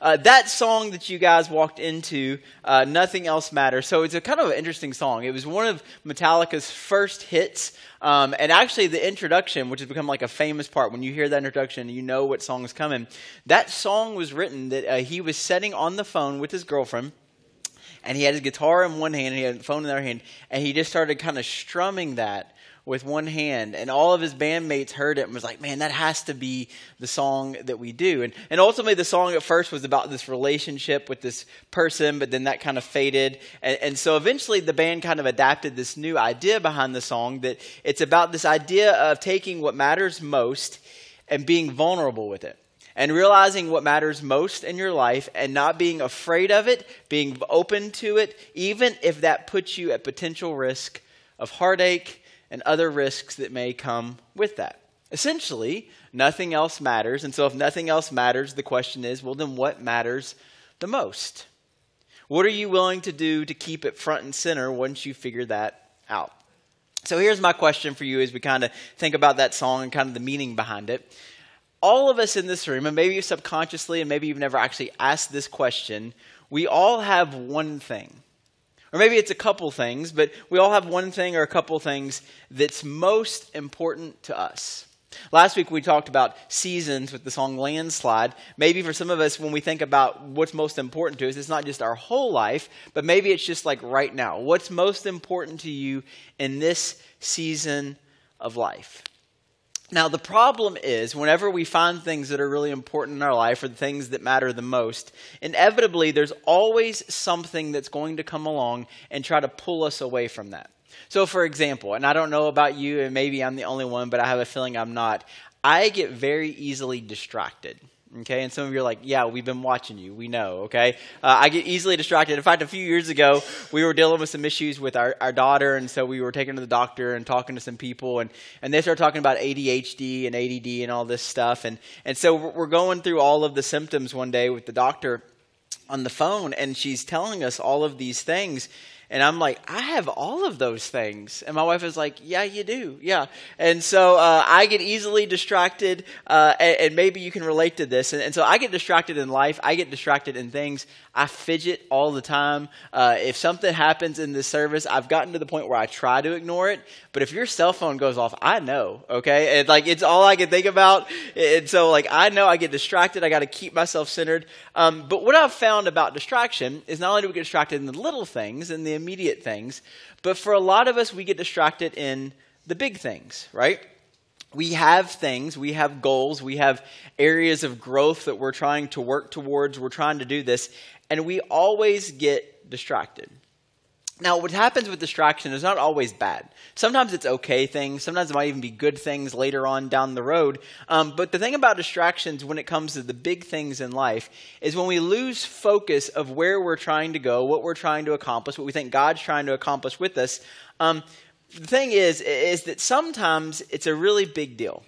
Uh, that song that you guys walked into, uh, Nothing Else Matters. So it's a kind of an interesting song. It was one of Metallica's first hits. Um, and actually, the introduction, which has become like a famous part, when you hear that introduction, you know what song is coming. That song was written that uh, he was sitting on the phone with his girlfriend and he had his guitar in one hand and he had the phone in the other hand and he just started kind of strumming that with one hand and all of his bandmates heard it and was like man that has to be the song that we do. And, and ultimately the song at first was about this relationship with this person but then that kind of faded. And, and so eventually the band kind of adapted this new idea behind the song that it's about this idea of taking what matters most and being vulnerable with it and realizing what matters most in your life and not being afraid of it, being open to it, even if that puts you at potential risk of heartache and other risks that may come with that. Essentially, nothing else matters. And so, if nothing else matters, the question is well, then what matters the most? What are you willing to do to keep it front and center once you figure that out? So, here's my question for you as we kind of think about that song and kind of the meaning behind it all of us in this room, and maybe you subconsciously, and maybe you've never actually asked this question, we all have one thing. Or maybe it's a couple things, but we all have one thing or a couple things that's most important to us. Last week we talked about seasons with the song Landslide. Maybe for some of us, when we think about what's most important to us, it's not just our whole life, but maybe it's just like right now. What's most important to you in this season of life? Now, the problem is, whenever we find things that are really important in our life or the things that matter the most, inevitably there's always something that's going to come along and try to pull us away from that. So, for example, and I don't know about you, and maybe I'm the only one, but I have a feeling I'm not, I get very easily distracted. Okay, and some of you are like, yeah, we've been watching you. We know, okay? Uh, I get easily distracted. In fact, a few years ago, we were dealing with some issues with our, our daughter, and so we were taking to the doctor and talking to some people, and, and they started talking about ADHD and ADD and all this stuff. And, and so we're going through all of the symptoms one day with the doctor on the phone, and she's telling us all of these things. And I'm like, I have all of those things. And my wife is like, Yeah, you do. Yeah. And so uh, I get easily distracted, uh, and, and, maybe you can relate to this. And, and, so I get distracted in life, I get distracted in things. I fidget all the time. Uh, if something happens in this service, I've gotten to the point where I try to ignore it. But if your cell phone goes off, I know, okay? And like, it's all I can think about. And so, like, I know I get distracted. I got to keep myself centered. Um, but what I've found about distraction is not only do we get distracted in the little things and the immediate things, but for a lot of us, we get distracted in the big things, right? We have things, we have goals, we have areas of growth that we're trying to work towards, we're trying to do this, and we always get distracted. Now, what happens with distraction is not always bad. Sometimes it's okay things. Sometimes it might even be good things later on down the road. Um, but the thing about distractions when it comes to the big things in life is when we lose focus of where we're trying to go, what we're trying to accomplish, what we think God's trying to accomplish with us. Um, the thing is, is that sometimes it's a really big deal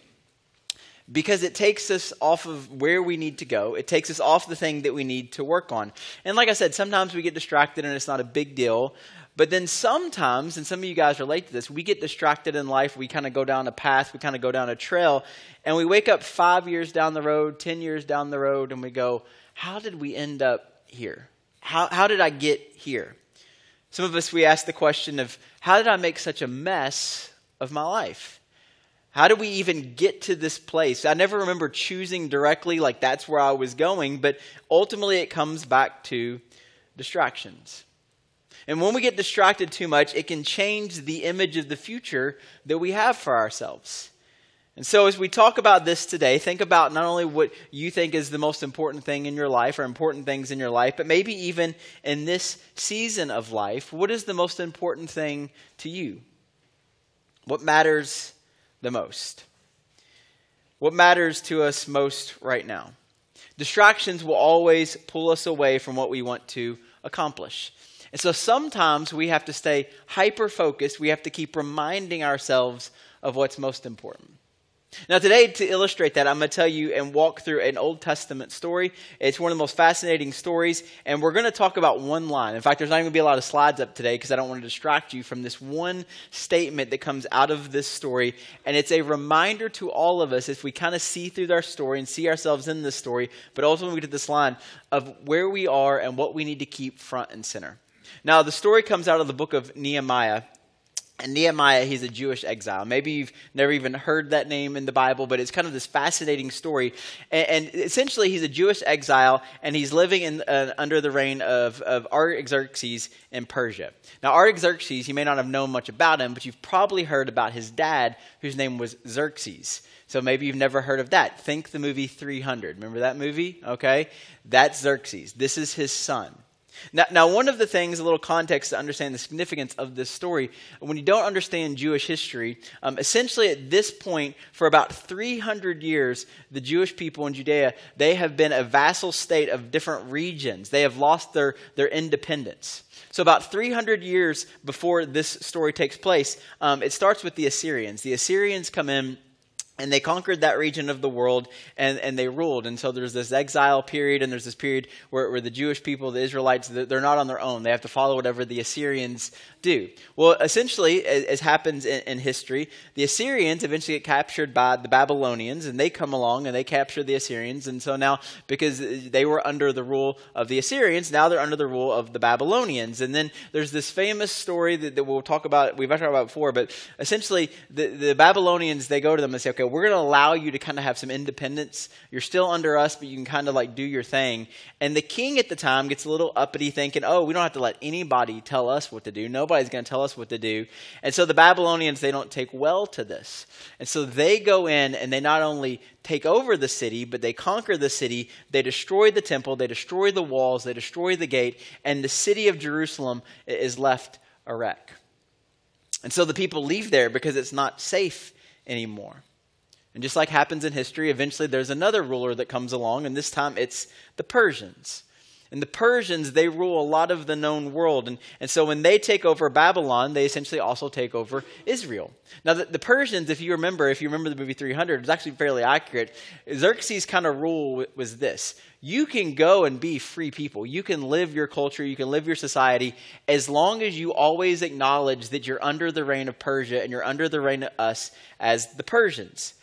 because it takes us off of where we need to go. It takes us off the thing that we need to work on. And like I said, sometimes we get distracted and it's not a big deal. But then sometimes, and some of you guys relate to this, we get distracted in life. We kind of go down a path, we kind of go down a trail, and we wake up five years down the road, 10 years down the road, and we go, How did we end up here? How, how did I get here? Some of us, we ask the question of, How did I make such a mess of my life? How do we even get to this place? I never remember choosing directly, like that's where I was going, but ultimately it comes back to distractions. And when we get distracted too much, it can change the image of the future that we have for ourselves. And so, as we talk about this today, think about not only what you think is the most important thing in your life or important things in your life, but maybe even in this season of life, what is the most important thing to you? What matters the most? What matters to us most right now? Distractions will always pull us away from what we want to accomplish. And so sometimes we have to stay hyper focused. We have to keep reminding ourselves of what's most important. Now, today, to illustrate that, I'm going to tell you and walk through an Old Testament story. It's one of the most fascinating stories, and we're going to talk about one line. In fact, there's not going to be a lot of slides up today because I don't want to distract you from this one statement that comes out of this story. And it's a reminder to all of us as we kind of see through our story and see ourselves in this story, but also when we get to this line of where we are and what we need to keep front and center. Now, the story comes out of the book of Nehemiah, and Nehemiah, he's a Jewish exile. Maybe you've never even heard that name in the Bible, but it's kind of this fascinating story. And, and essentially, he's a Jewish exile, and he's living in, uh, under the reign of, of Artaxerxes in Persia. Now, Artaxerxes, you may not have known much about him, but you've probably heard about his dad, whose name was Xerxes. So maybe you've never heard of that. Think the movie 300. Remember that movie? Okay? That's Xerxes. This is his son. Now, now, one of the things, a little context to understand the significance of this story, when you don't understand Jewish history, um, essentially at this point, for about 300 years, the Jewish people in Judea, they have been a vassal state of different regions. They have lost their, their independence. So, about 300 years before this story takes place, um, it starts with the Assyrians. The Assyrians come in and they conquered that region of the world and, and they ruled. And so there's this exile period, and there's this period where, where the Jewish people, the Israelites, they're not on their own. They have to follow whatever the Assyrians do. Well, essentially, as, happens in, in, history, the Assyrians eventually get captured by the Babylonians, and they come along and they capture the Assyrians. And so now, because they were under the rule of the Assyrians, now they're under the rule of the Babylonians. And then there's this famous story that, that we'll talk about, we've talked about before, but essentially, the, the Babylonians, they go to them and say, okay, we're going to allow you to kind of have some independence. You're still under us, but you can kind of like do your thing. And the king at the time gets a little uppity, thinking, oh, we don't have to let anybody tell us what to do. Nobody's going to tell us what to do. And so the Babylonians, they don't take well to this. And so they go in and they not only take over the city, but they conquer the city. They destroy the temple, they destroy the walls, they destroy the gate, and the city of Jerusalem is left a wreck. And so the people leave there because it's not safe anymore. And just like happens in history, eventually there's another ruler that comes along, and this time it's the Persians. And the Persians, they rule a lot of the known world. And, and so when they take over Babylon, they essentially also take over Israel. Now, the, the Persians, if you remember, if you remember the movie 300, it's actually fairly accurate. Xerxes' kind of rule was this you can go and be free people. You can live your culture, you can live your society, as long as you always acknowledge that you're under the reign of Persia and you're under the reign of us as the Persians.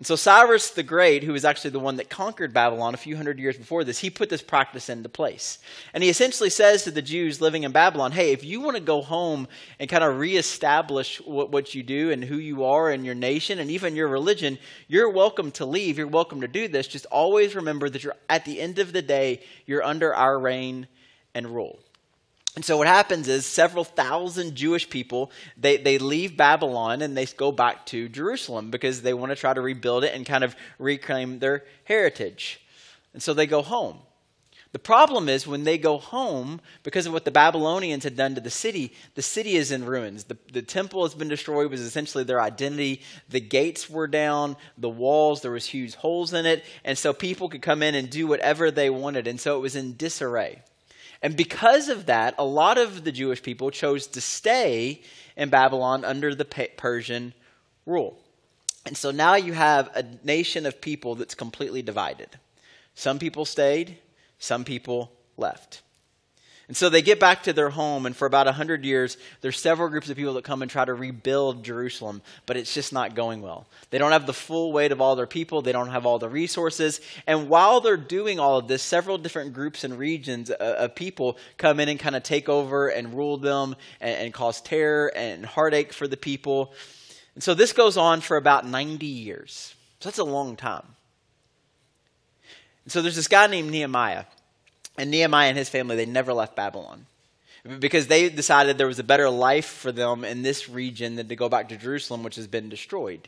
And so Cyrus the Great, who was actually the one that conquered Babylon a few hundred years before this, he put this practice into place. And he essentially says to the Jews living in Babylon, hey, if you want to go home and kind of reestablish what, what you do and who you are and your nation and even your religion, you're welcome to leave. You're welcome to do this. Just always remember that you're at the end of the day, you're under our reign and rule. And so what happens is several thousand Jewish people, they, they leave Babylon and they go back to Jerusalem because they want to try to rebuild it and kind of reclaim their heritage. And so they go home. The problem is when they go home, because of what the Babylonians had done to the city, the city is in ruins. The, the temple has been destroyed, was essentially their identity. The gates were down, the walls, there was huge holes in it. And so people could come in and do whatever they wanted. And so it was in disarray. And because of that, a lot of the Jewish people chose to stay in Babylon under the Persian rule. And so now you have a nation of people that's completely divided. Some people stayed, some people left. And so they get back to their home, and for about 100 years, there's several groups of people that come and try to rebuild Jerusalem, but it's just not going well. They don't have the full weight of all their people, they don't have all the resources. And while they're doing all of this, several different groups and regions uh, of people come in and kind of take over and rule them and, and cause terror and heartache for the people. And so this goes on for about 90 years. So that's a long time. And so there's this guy named Nehemiah. And Nehemiah and his family, they never left Babylon because they decided there was a better life for them in this region than to go back to Jerusalem, which has been destroyed.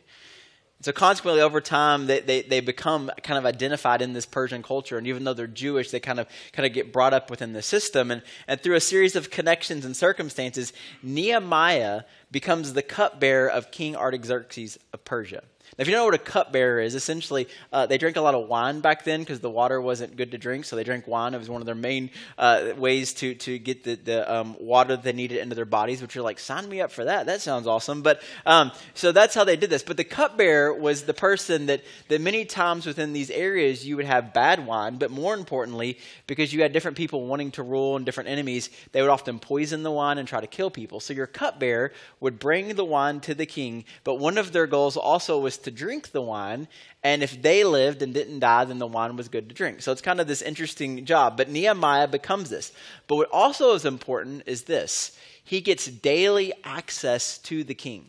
So consequently, over time, they, they, they become kind of identified in this Persian culture. And even though they're Jewish, they kind of kind of get brought up within the system. And, and through a series of connections and circumstances, Nehemiah becomes the cupbearer of King Artaxerxes of Persia. Now, if you don't know what a cupbearer is, essentially uh, they drank a lot of wine back then because the water wasn't good to drink, so they drank wine. It was one of their main uh, ways to, to get the, the um, water they needed into their bodies, which you're like, sign me up for that. That sounds awesome. But um, so that's how they did this. But the cupbearer was the person that, that many times within these areas you would have bad wine, but more importantly, because you had different people wanting to rule and different enemies, they would often poison the wine and try to kill people. So your cupbearer would bring the wine to the king, but one of their goals also was to drink the wine. And if they lived and didn't die, then the wine was good to drink. So it's kind of this interesting job. But Nehemiah becomes this. But what also is important is this he gets daily access to the king,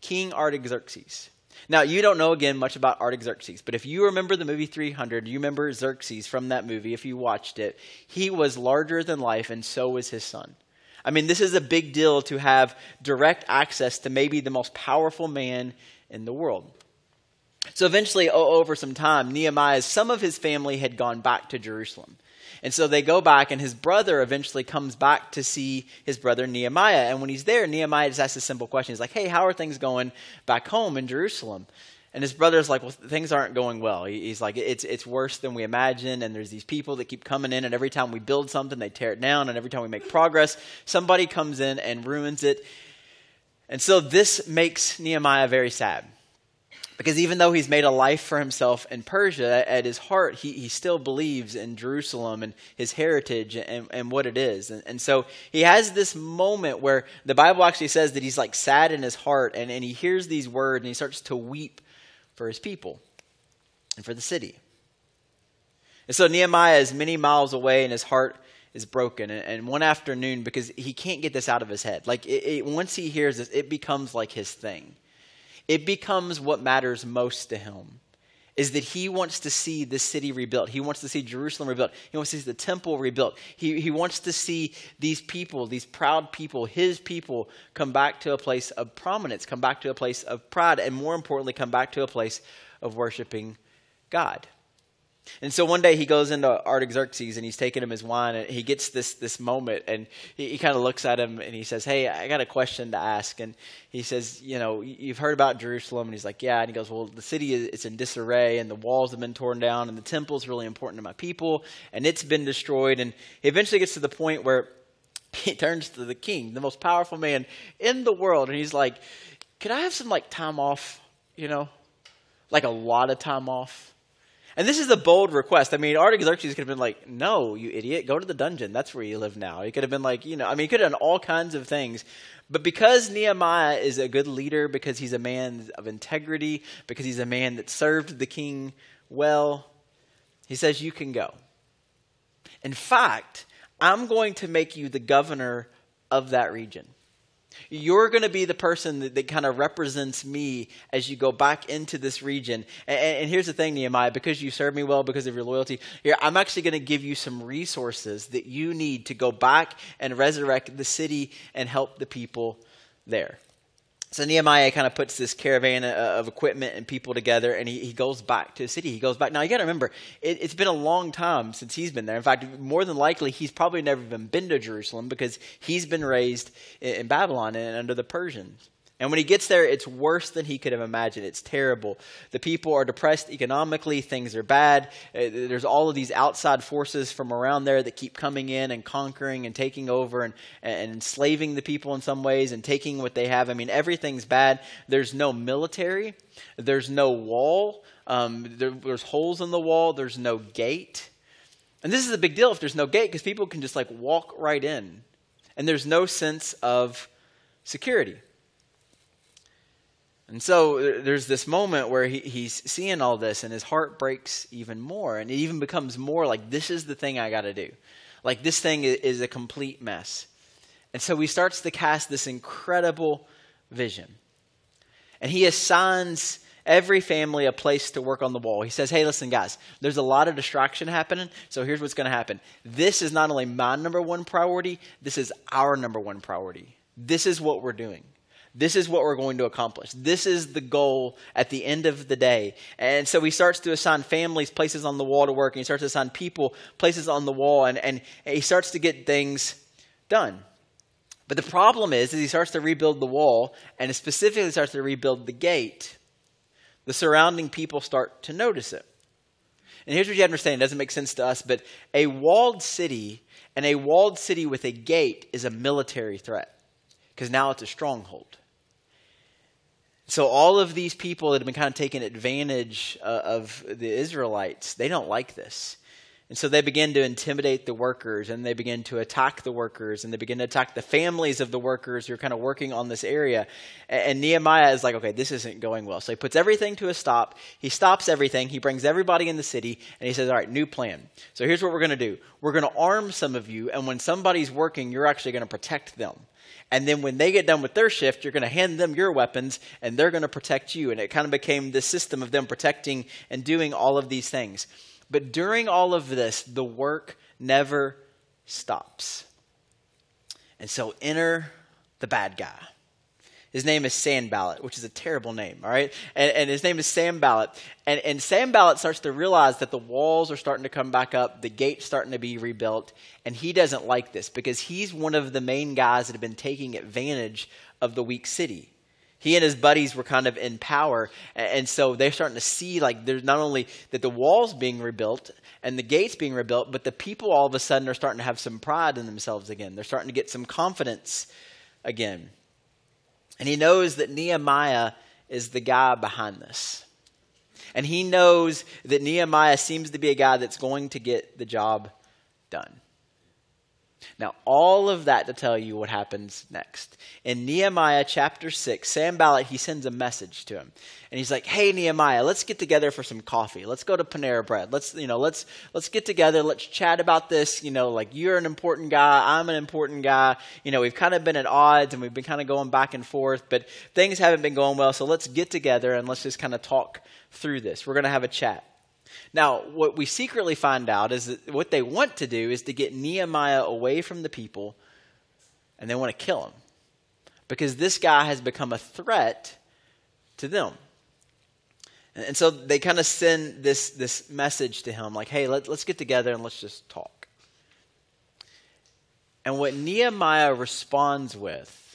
King Artaxerxes. Now, you don't know again much about Artaxerxes, but if you remember the movie 300, you remember Xerxes from that movie, if you watched it, he was larger than life, and so was his son. I mean, this is a big deal to have direct access to maybe the most powerful man in the world. So eventually, over some time, Nehemiah, some of his family had gone back to Jerusalem. And so they go back, and his brother eventually comes back to see his brother Nehemiah. And when he's there, Nehemiah just asks a simple question. He's like, Hey, how are things going back home in Jerusalem? And his brother's like, Well, things aren't going well. He's like, It's, it's worse than we imagined. And there's these people that keep coming in, and every time we build something, they tear it down. And every time we make progress, somebody comes in and ruins it. And so this makes Nehemiah very sad. Because even though he's made a life for himself in Persia, at his heart, he, he still believes in Jerusalem and his heritage and, and what it is. And, and so he has this moment where the Bible actually says that he's like sad in his heart and, and he hears these words and he starts to weep for his people and for the city. And so Nehemiah is many miles away and his heart is broken. And, and one afternoon, because he can't get this out of his head, like it, it, once he hears this, it becomes like his thing it becomes what matters most to him is that he wants to see the city rebuilt. He wants to see Jerusalem rebuilt. He wants to see the temple rebuilt. He, he wants to see these people, these proud people, his people, come back to a place of prominence, come back to a place of pride, and more importantly, come back to a place of worshiping God. And so one day he goes into Artaxerxes and he's taking him his wine and he gets this this moment and he, he kind of looks at him and he says, "Hey, I got a question to ask." And he says, "You know, you've heard about Jerusalem?" And he's like, "Yeah." And he goes, "Well, the city is it's in disarray and the walls have been torn down and the temple is really important to my people and it's been destroyed." And he eventually gets to the point where he turns to the king, the most powerful man in the world, and he's like, "Could I have some like time off? You know, like a lot of time off?" And this is a bold request. I mean, Artaxerxes could have been like, no, you idiot, go to the dungeon. That's where you live now. He could have been like, you know, I mean, he could have done all kinds of things. But because Nehemiah is a good leader, because he's a man of integrity, because he's a man that served the king well, he says, you can go. In fact, I'm going to make you the governor of that region. You're going to be the person that, that kind of represents me as you go back into this region. And, and, here's the thing, Nehemiah, because you served me well, because of your loyalty, here, I'm actually going to give you some resources that you need to go back and resurrect the city and help the people there. So Nehemiah kind of puts this caravan uh, of equipment and people together, and he, he goes back to the city. He goes back. Now you got to remember, it, has been a long time since he's been there. In fact, more than likely, he's probably never even been to Jerusalem because he's been raised in, in Babylon and under the Persians. And when he gets there, it's worse than he could have imagined. It's terrible. The people are depressed economically, things are bad. Uh, there's all of these outside forces from around there that keep coming in and conquering and taking over and, and enslaving the people in some ways and taking what they have. I mean, everything's bad. There's no military, there's no wall, um, there, there's holes in the wall, there's no gate. And this is a big deal if there's no gate because people can just like walk right in. And there's no sense of security. And so uh, there's this moment where he, he's seeing all this and his heart breaks even more. And it even becomes more like, this is the thing I got to do. Like, this thing is a complete mess. And so he starts to cast this incredible vision. And he assigns every family a place to work on the wall. He says, Hey, listen, guys, there's a lot of distraction happening. So here's what's going to happen. This is not only my number one priority, this is our number one priority. This is what we're doing. This is what we're going to accomplish. This is the goal at the end of the day. And so he starts to assign families places on the wall to work, and he starts to assign people places on the wall, and, and he starts to get things done. But the problem is, is he starts to rebuild the wall, and specifically starts to rebuild the gate. the surrounding people start to notice it. And here's what you have to understand it doesn't make sense to us, but a walled city and a walled city with a gate is a military threat because now it's a stronghold. So all of these people that have been kind of taking advantage uh, of the Israelites, they don't like this. And so they begin to intimidate the workers and they begin to attack the workers and they begin to attack the families of the workers who are kind of working on this area. And Nehemiah is like, okay, this isn't going well. So he puts everything to a stop. He stops everything. He brings everybody in the city and he says, all right, new plan. So here's what we're going to do we're going to arm some of you. And when somebody's working, you're actually going to protect them. And then when they get done with their shift, you're going to hand them your weapons and they're going to protect you. And it kind of became this system of them protecting and doing all of these things. But during all of this, the work never stops. And so enter the bad guy. His name is Sanballat, which is a terrible name, all right? And, and his name is Sanballat. And, and Sanballat starts to realize that the walls are starting to come back up, the gate's starting to be rebuilt, and he doesn't like this because he's one of the main guys that have been taking advantage of the weak city he and his buddies were kind of in power and so they're starting to see like there's not only that the walls being rebuilt and the gates being rebuilt but the people all of a sudden are starting to have some pride in themselves again they're starting to get some confidence again and he knows that nehemiah is the guy behind this. And he knows that nehemiah seems to be a guy that's going to get the job done now, all of that to tell you what happens next. In Nehemiah chapter 6, Sanballat, he sends a message to him. And he's like, hey, Nehemiah, let's get together for some coffee. Let's go to Panera Bread. Let's, you know, let's, let's get together. Let's chat about this. You know, like you're an important guy. I'm an important guy. You know, we've kind of been at odds and we've been kind of going back and forth, but things haven't been going well. So let's get together and let's just kind of talk through this. We're going to have a chat. Now, what we secretly find out is that what they want to do is to get Nehemiah away from the people and they want to kill him because this guy has become a threat to them. And, so they kind of send this, this message to him like, hey, let, let's get together and let's just talk. And what Nehemiah responds with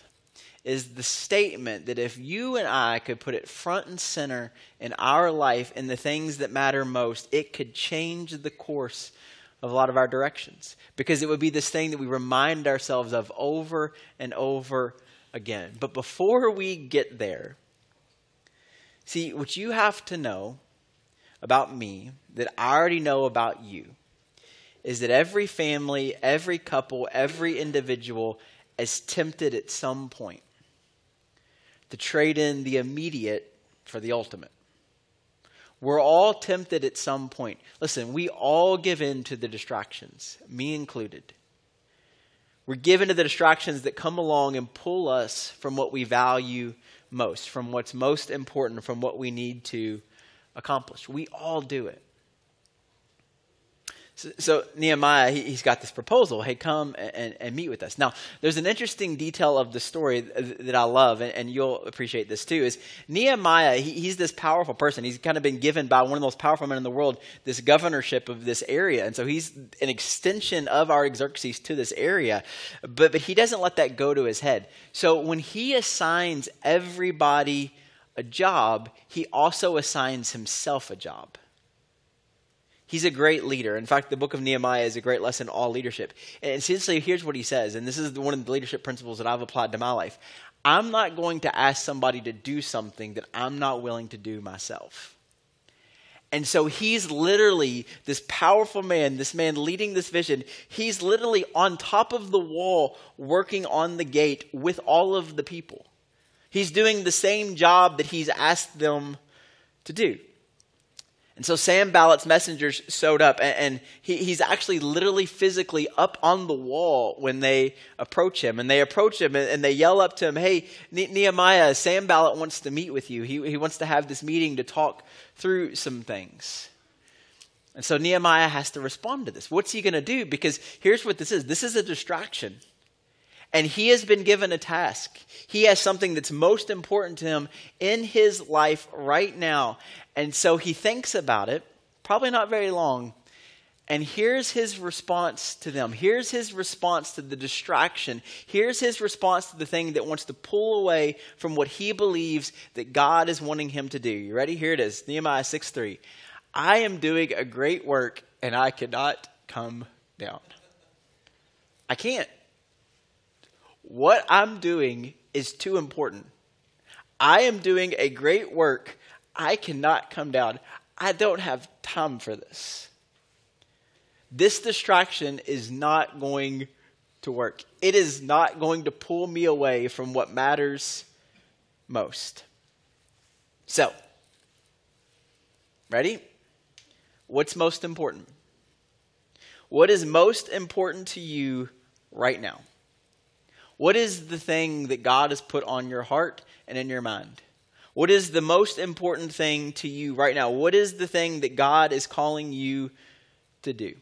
is the statement that if you and I could put it front and center in our life in the things that matter most, it could change the course of a lot of our directions. Because it would be this thing that we remind ourselves of over and over again. But before we get there, see, what you have to know about me that I already know about you is that every family, every couple, every individual is tempted at some point to trade in the immediate for the ultimate. We're all tempted at some point. Listen, we all give in to the distractions, me included. We're given to the distractions that come along and pull us from what we value most, from what's most important, from what we need to accomplish. We all do it. So, so Nehemiah, he, has got this proposal. Hey, come and, and, meet with us. Now, there's an interesting detail of the story that I love, and, and you'll appreciate this too. Is Nehemiah? He, he's this powerful person. He's kind of been given by one of the most powerful men in the world this governorship of this area, and so he's an extension of Artaxerxes to this area. But but he doesn't let that go to his head. So when he assigns everybody a job, he also assigns himself a job. He's a great leader. In fact, the book of Nehemiah is a great lesson all leadership. And essentially, here's what he says, and this is one of the leadership principles that I've applied to my life. I'm not going to ask somebody to do something that I'm not willing to do myself. And so he's literally this powerful man, this man leading this vision. He's literally on top of the wall working on the gate with all of the people. He's doing the same job that he's asked them to do. And so Sanballat's messengers showed up, and, and he, he's actually literally physically up on the wall when they approach him. And they approach him and, and they yell up to him, Hey, Nehemiah, Sanballat wants to meet with you. He, he wants to have this meeting to talk through some things. And so Nehemiah has to respond to this. What's he going to do? Because here's what this is this is a distraction. And he has been given a task. He has something that's most important to him in his life right now. And so he thinks about it, probably not very long, And here's his response to them. Here's his response to the distraction. Here's his response to the thing that wants to pull away from what he believes that God is wanting him to do. You ready? Here it is Nehemiah 6 3. I am doing a great work and I cannot come down. I can't. What I'm doing is too important. I am doing a great work. I cannot come down. I don't have time for this. This distraction is not going to work. It is not going to pull me away from what matters most. So, ready? What's most important? What is most important to you right now? What is the thing that God has put on your heart and in your mind? What is the most important thing to you right now? What is the thing that God is calling you to do?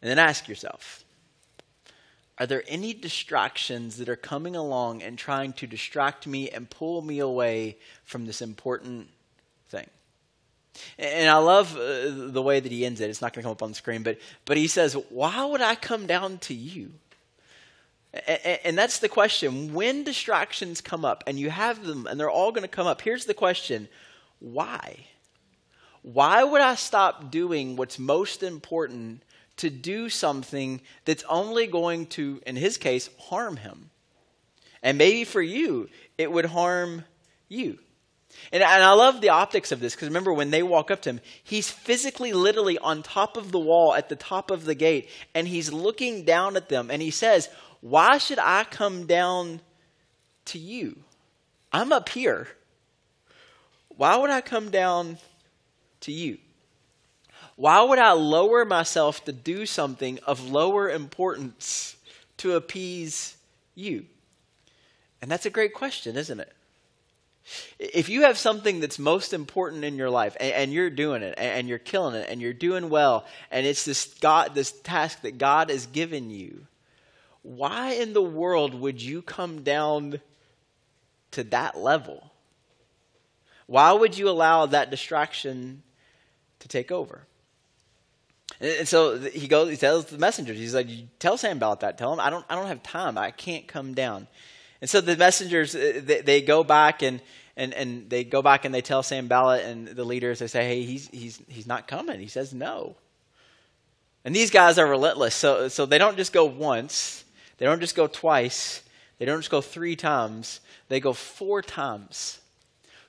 And then ask yourself Are there any distractions that are coming along and trying to distract me and pull me away from this important? And I love uh, the way that he ends it. It's not going to come up on the screen, but, but he says, Why would I come down to you? And, and that's the question. When distractions come up, and you have them, and they're all going to come up, here's the question Why? Why would I stop doing what's most important to do something that's only going to, in his case, harm him? And maybe for you, it would harm you. And, and I love the optics of this because remember when they walk up to him, he's physically, literally on top of the wall at the top of the gate, and he's looking down at them, and he says, Why should I come down to you? I'm up here. Why would I come down to you? Why would I lower myself to do something of lower importance to appease you? And that's a great question, isn't it? If you have something that's most important in your life and, and you're doing it and, and, you're killing it and you're doing well and it's this God this task that God has given you, why in the world would you come down to that level? Why would you allow that distraction to take over? And so he goes, he tells the messengers, he's like, tell Sanballat. Tell him, I don't, I don't have time. I can't come down. And so the messengers, uh, they, they go back and, and, and they go back and they tell Sanballat and the leaders, they say, hey, he's, he's, he's not coming. He says no. And these guys are relentless. So, so they don't just go once, they don't just go twice, they don't just go three times, they go four times.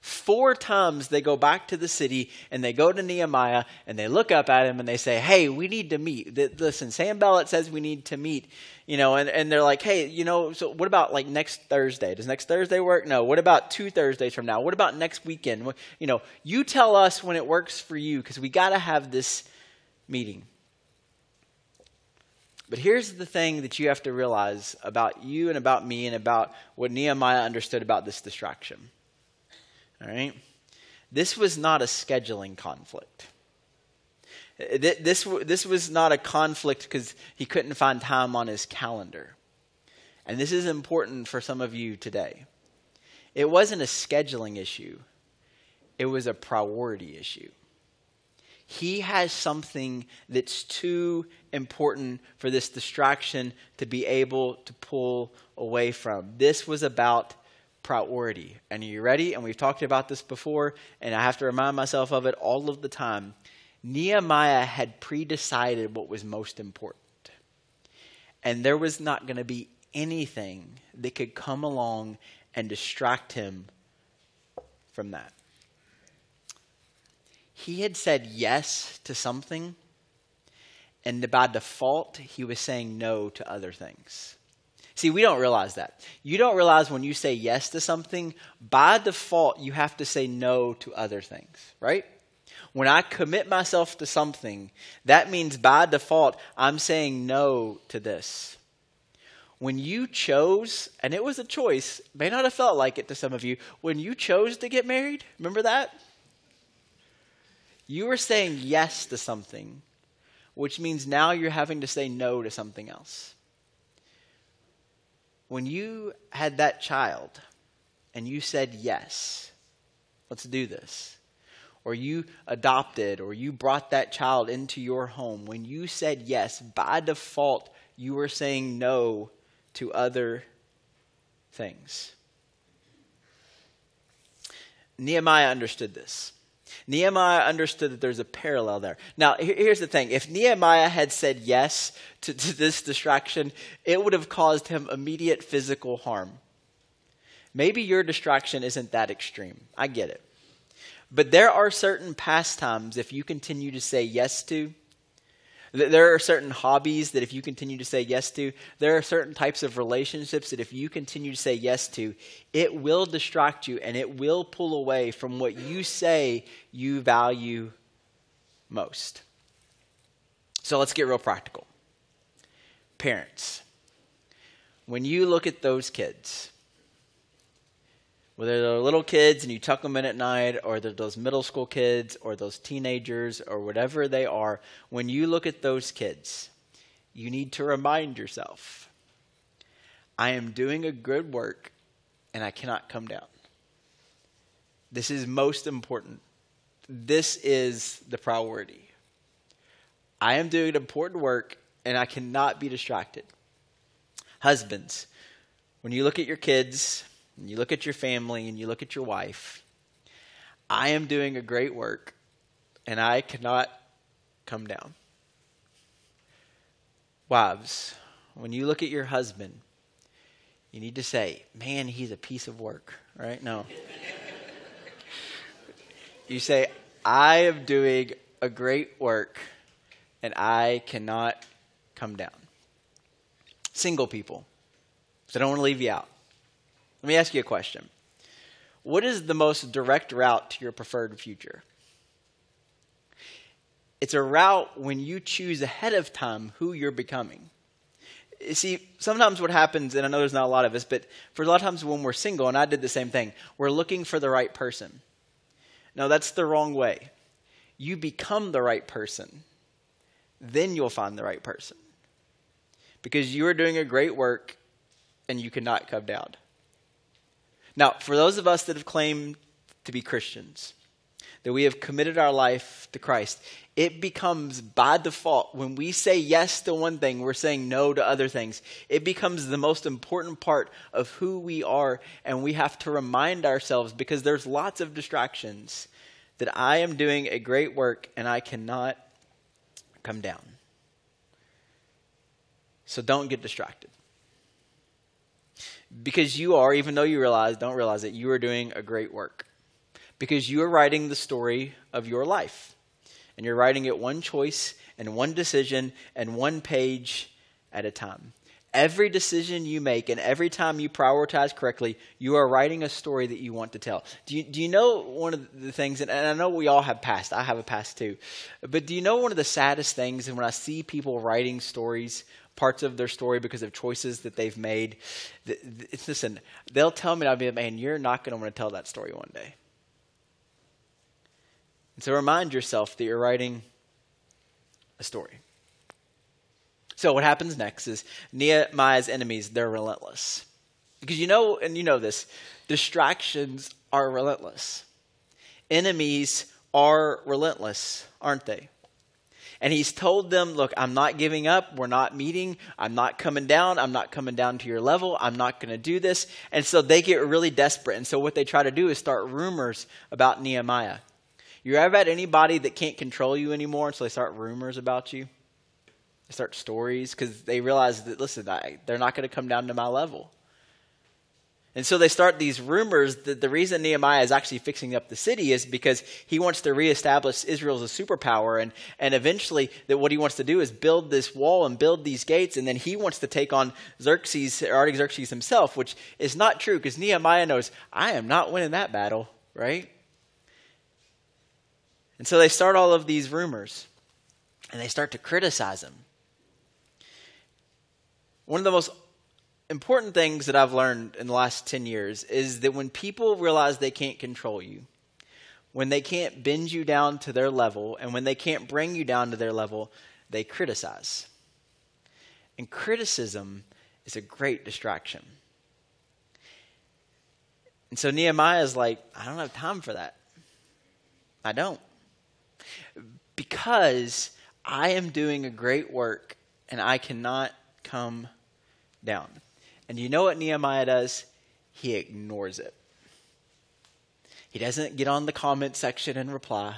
Four times they go back to the city and they go to Nehemiah and they look up at him and they say, Hey, we need to meet. Listen, Sanballat says we need to meet. You know, and, and they're like, Hey, you know, so what about like next Thursday? Does next Thursday work? No. What about two Thursdays from now? What about next weekend? You know, you tell us when it works for you because we got to have this meeting. But here's the thing that you have to realize about you and about me and about what Nehemiah understood about this distraction. All right? This was not a scheduling conflict. This, this was not a conflict because he couldn't find time on his calendar. And this is important for some of you today. It wasn't a scheduling issue, it was a priority issue. He has something that's too important for this distraction to be able to pull away from. This was about priority. And are you ready? And we've talked about this before, and I have to remind myself of it all of the time. Nehemiah had pre decided what was most important. And there was not going to be anything that could come along and distract him from that. He had said yes to something, and by default, he was saying no to other things. See, we don't realize that. You don't realize when you say yes to something, by default, you have to say no to other things, right? When I commit myself to something, that means by default, I'm saying no to this. When you chose, and it was a choice, may not have felt like it to some of you, when you chose to get married, remember that? You were saying yes to something, which means now you're having to say no to something else when you had that child and you said, Yes, let's do this, or you adopted, or you brought that child into your home, when you said yes, by default, you were saying no to other things. Nehemiah understood this. Nehemiah understood that there's a parallel there. Now, here's the thing if Nehemiah had said yes to, to, this distraction, it would have caused him immediate physical harm. Maybe your distraction isn't that extreme. I get it. But there are certain pastimes, if you continue to say yes to, there are certain hobbies that if you continue to say yes to, there are certain types of relationships that if you continue to say yes to, it will distract you and it will pull away from what you say you value most. So let's get real practical. Parents, when you look at those kids, whether they're little kids and you tuck them in at night, or they're those middle school kids, or those teenagers, or whatever they are, when you look at those kids, you need to remind yourself I am doing a good work and I cannot come down. This is most important. This is the priority. I am doing important work and I cannot be distracted. Husbands, when you look at your kids, and you look at your family and you look at your wife, I am doing a great work and I cannot come down. Wives, when you look at your husband, you need to say, man, he's a piece of work, right? No. you say, I am doing a great work and I cannot come down. Single people, so I don't want to leave you out. Let me ask you a question. What is the most direct route to your preferred future? It's a route when you choose ahead of time who you're becoming. You see, sometimes what happens, and I know there's not a lot of us, but for a lot of times when we're single, and I did the same thing, we're looking for the right person. No, that's the wrong way. You become the right person, then you'll find the right person. Because you are doing a great work and you cannot come down. Now, for those of us that have claimed to be Christians, that we have committed our life to Christ, it becomes by default when we say yes to one thing, we're saying no to other things. It becomes the most important part of who we are, and we have to remind ourselves because there's lots of distractions that I am doing a great work and I cannot come down. So don't get distracted. Because you are, even though you realize, don't realize it, you are doing a great work. Because you are writing the story of your life. And you're writing it one choice and one decision and one page at a time. Every decision you make and every time you prioritize correctly, you are writing a story that you want to tell. Do you, do you know one of the things, and I know we all have past, I have a past too, but do you know one of the saddest things, and when I see people writing stories parts of their story because of choices that they've made. Listen, they'll tell me, I'll be, like, man, you're not going to want to tell that story one day. And so remind yourself that you're writing a story. So what happens next is Nehemiah's enemies, they're relentless. Because you know, and you know this, distractions are relentless. Enemies are relentless, aren't they? And he's told them, Look, I'm not giving up. We're not meeting. I'm not coming down. I'm not coming down to your level. I'm not going to do this. And so they get really desperate. And so what they try to do is start rumors about Nehemiah. You ever had anybody that can't control you anymore, And so they start rumors about you? They start stories because they realize that, listen, I, they're not going to come down to my level. And so they start these rumors that the reason Nehemiah is actually fixing up the city is because he wants to reestablish Israel as a superpower. And, and eventually, that what he wants to do is build this wall and build these gates. And then he wants to take on Xerxes, Artaxerxes himself, which is not true because Nehemiah knows, I am not winning that battle, right? And so they start all of these rumors and they start to criticize him. One of the most important things that I've learned in the last 10 years is that when people realize they can't control you, when they can't bend you down to their level, and when they can't bring you down to their level, they criticize. And criticism is a great distraction. And so Nehemiah is like, I don't have time for that. I don't. Because I am doing a great work and I cannot come down. And you know what Nehemiah does? He ignores it. He doesn't get on the comment section and reply.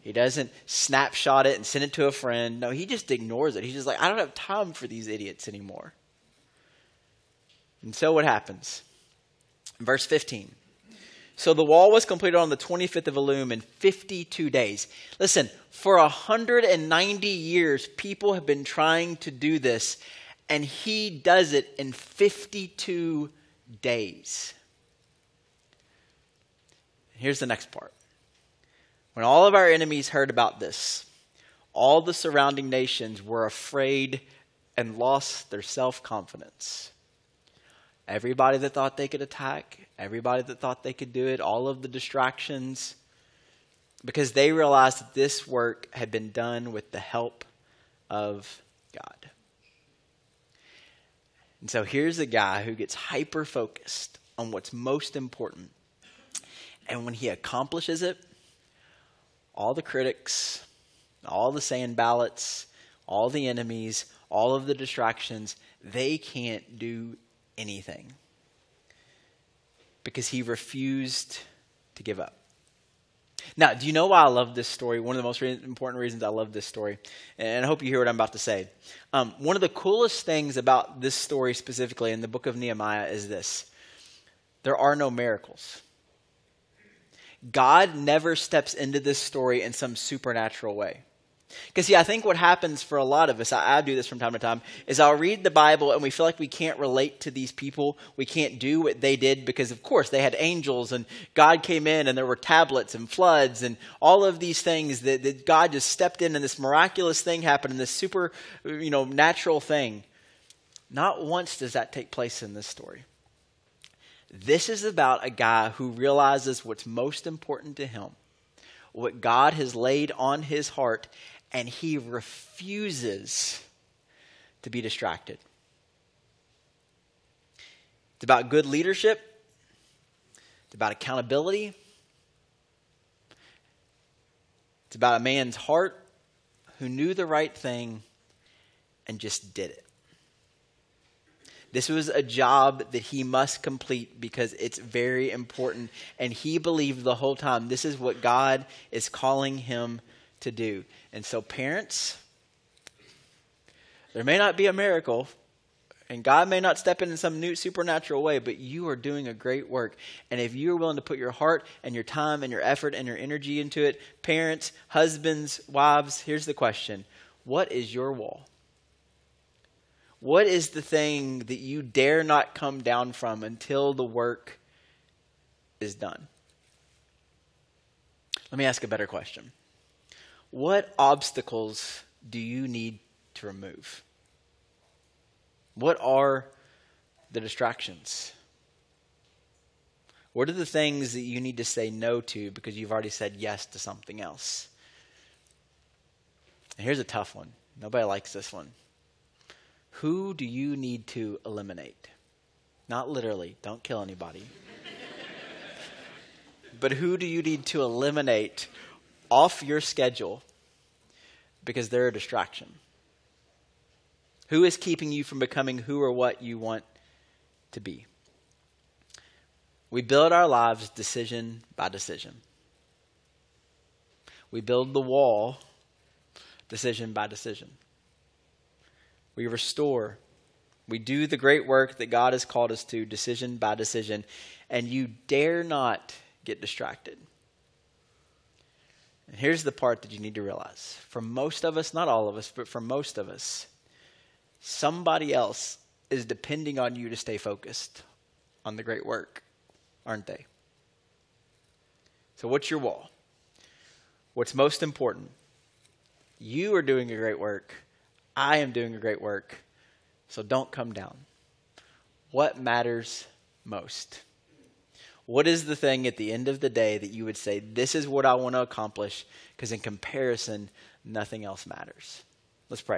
He doesn't snapshot it and send it to a friend. No, he just ignores it. He's just like, I don't have time for these idiots anymore. And so what happens? Verse 15. So the wall was completed on the 25th of Elul in 52 days. Listen, for 190 years, people have been trying to do this, and he does it in 52 days. Here's the next part. When all of our enemies heard about this, all the surrounding nations were afraid and lost their self confidence. Everybody that thought they could attack, everybody that thought they could do it, all of the distractions, because they realized that this work had been done with the help of God. And so here's a guy who gets hyper focused on what's most important. And when he accomplishes it, all the critics, all the Sanballats, all the enemies, all of the distractions, they can't do anything because he refused to give up. Now, do you know why I love this story? One of the most re- important reasons I love this story, and I hope you hear what I'm about to say. Um, one of the coolest things about this story specifically in the book of Nehemiah is this there are no miracles. God never steps into this story in some supernatural way. Because, see, I think what happens for a lot of us, I, I, do this from time to time, is I'll read the Bible and we feel like we can't relate to these people. We can't do what they did because, of course, they had angels and God came in and there were tablets and floods and all of these things that, that God just stepped in and this miraculous thing happened and this super, you know, natural thing. Not once does that take place in this story. This is about a guy who realizes what's most important to him, what God has laid on his heart, and he refuses to be distracted. It's about good leadership, it's about accountability, it's about a man's heart who knew the right thing and just did it. This was a job that he must complete because it's very important. And he believed the whole time this is what God is calling him to do. And so, parents, there may not be a miracle, and God may not step in in some new supernatural way, but you are doing a great work. And if you are willing to put your heart and your time and your effort and your energy into it, parents, husbands, wives, here's the question What is your wall? What is the thing that you dare not come down from until the work is done? Let me ask a better question. What obstacles do you need to remove? What are the distractions? What are the things that you need to say no to because you've already said yes to something else? And here's a tough one. Nobody likes this one. Who do you need to eliminate? Not literally, don't kill anybody. but who do you need to eliminate off your schedule because they're a distraction? Who is keeping you from becoming who or what you want to be? We build our lives decision by decision. We build the wall decision by decision. We restore. We do the great work that God has called us to, decision by decision. And you dare not get distracted. And here's the part that you need to realize. For most of us, not all of us, but for most of us, somebody else is depending on you to stay focused on the great work, aren't they? So, what's your wall? What's most important? You are doing a great work. I am doing a great work. So, don't come down. What matters most? What is the thing at the end of the day that you would say, This is what I want to accomplish? Because in comparison, nothing else matters. Let's pray.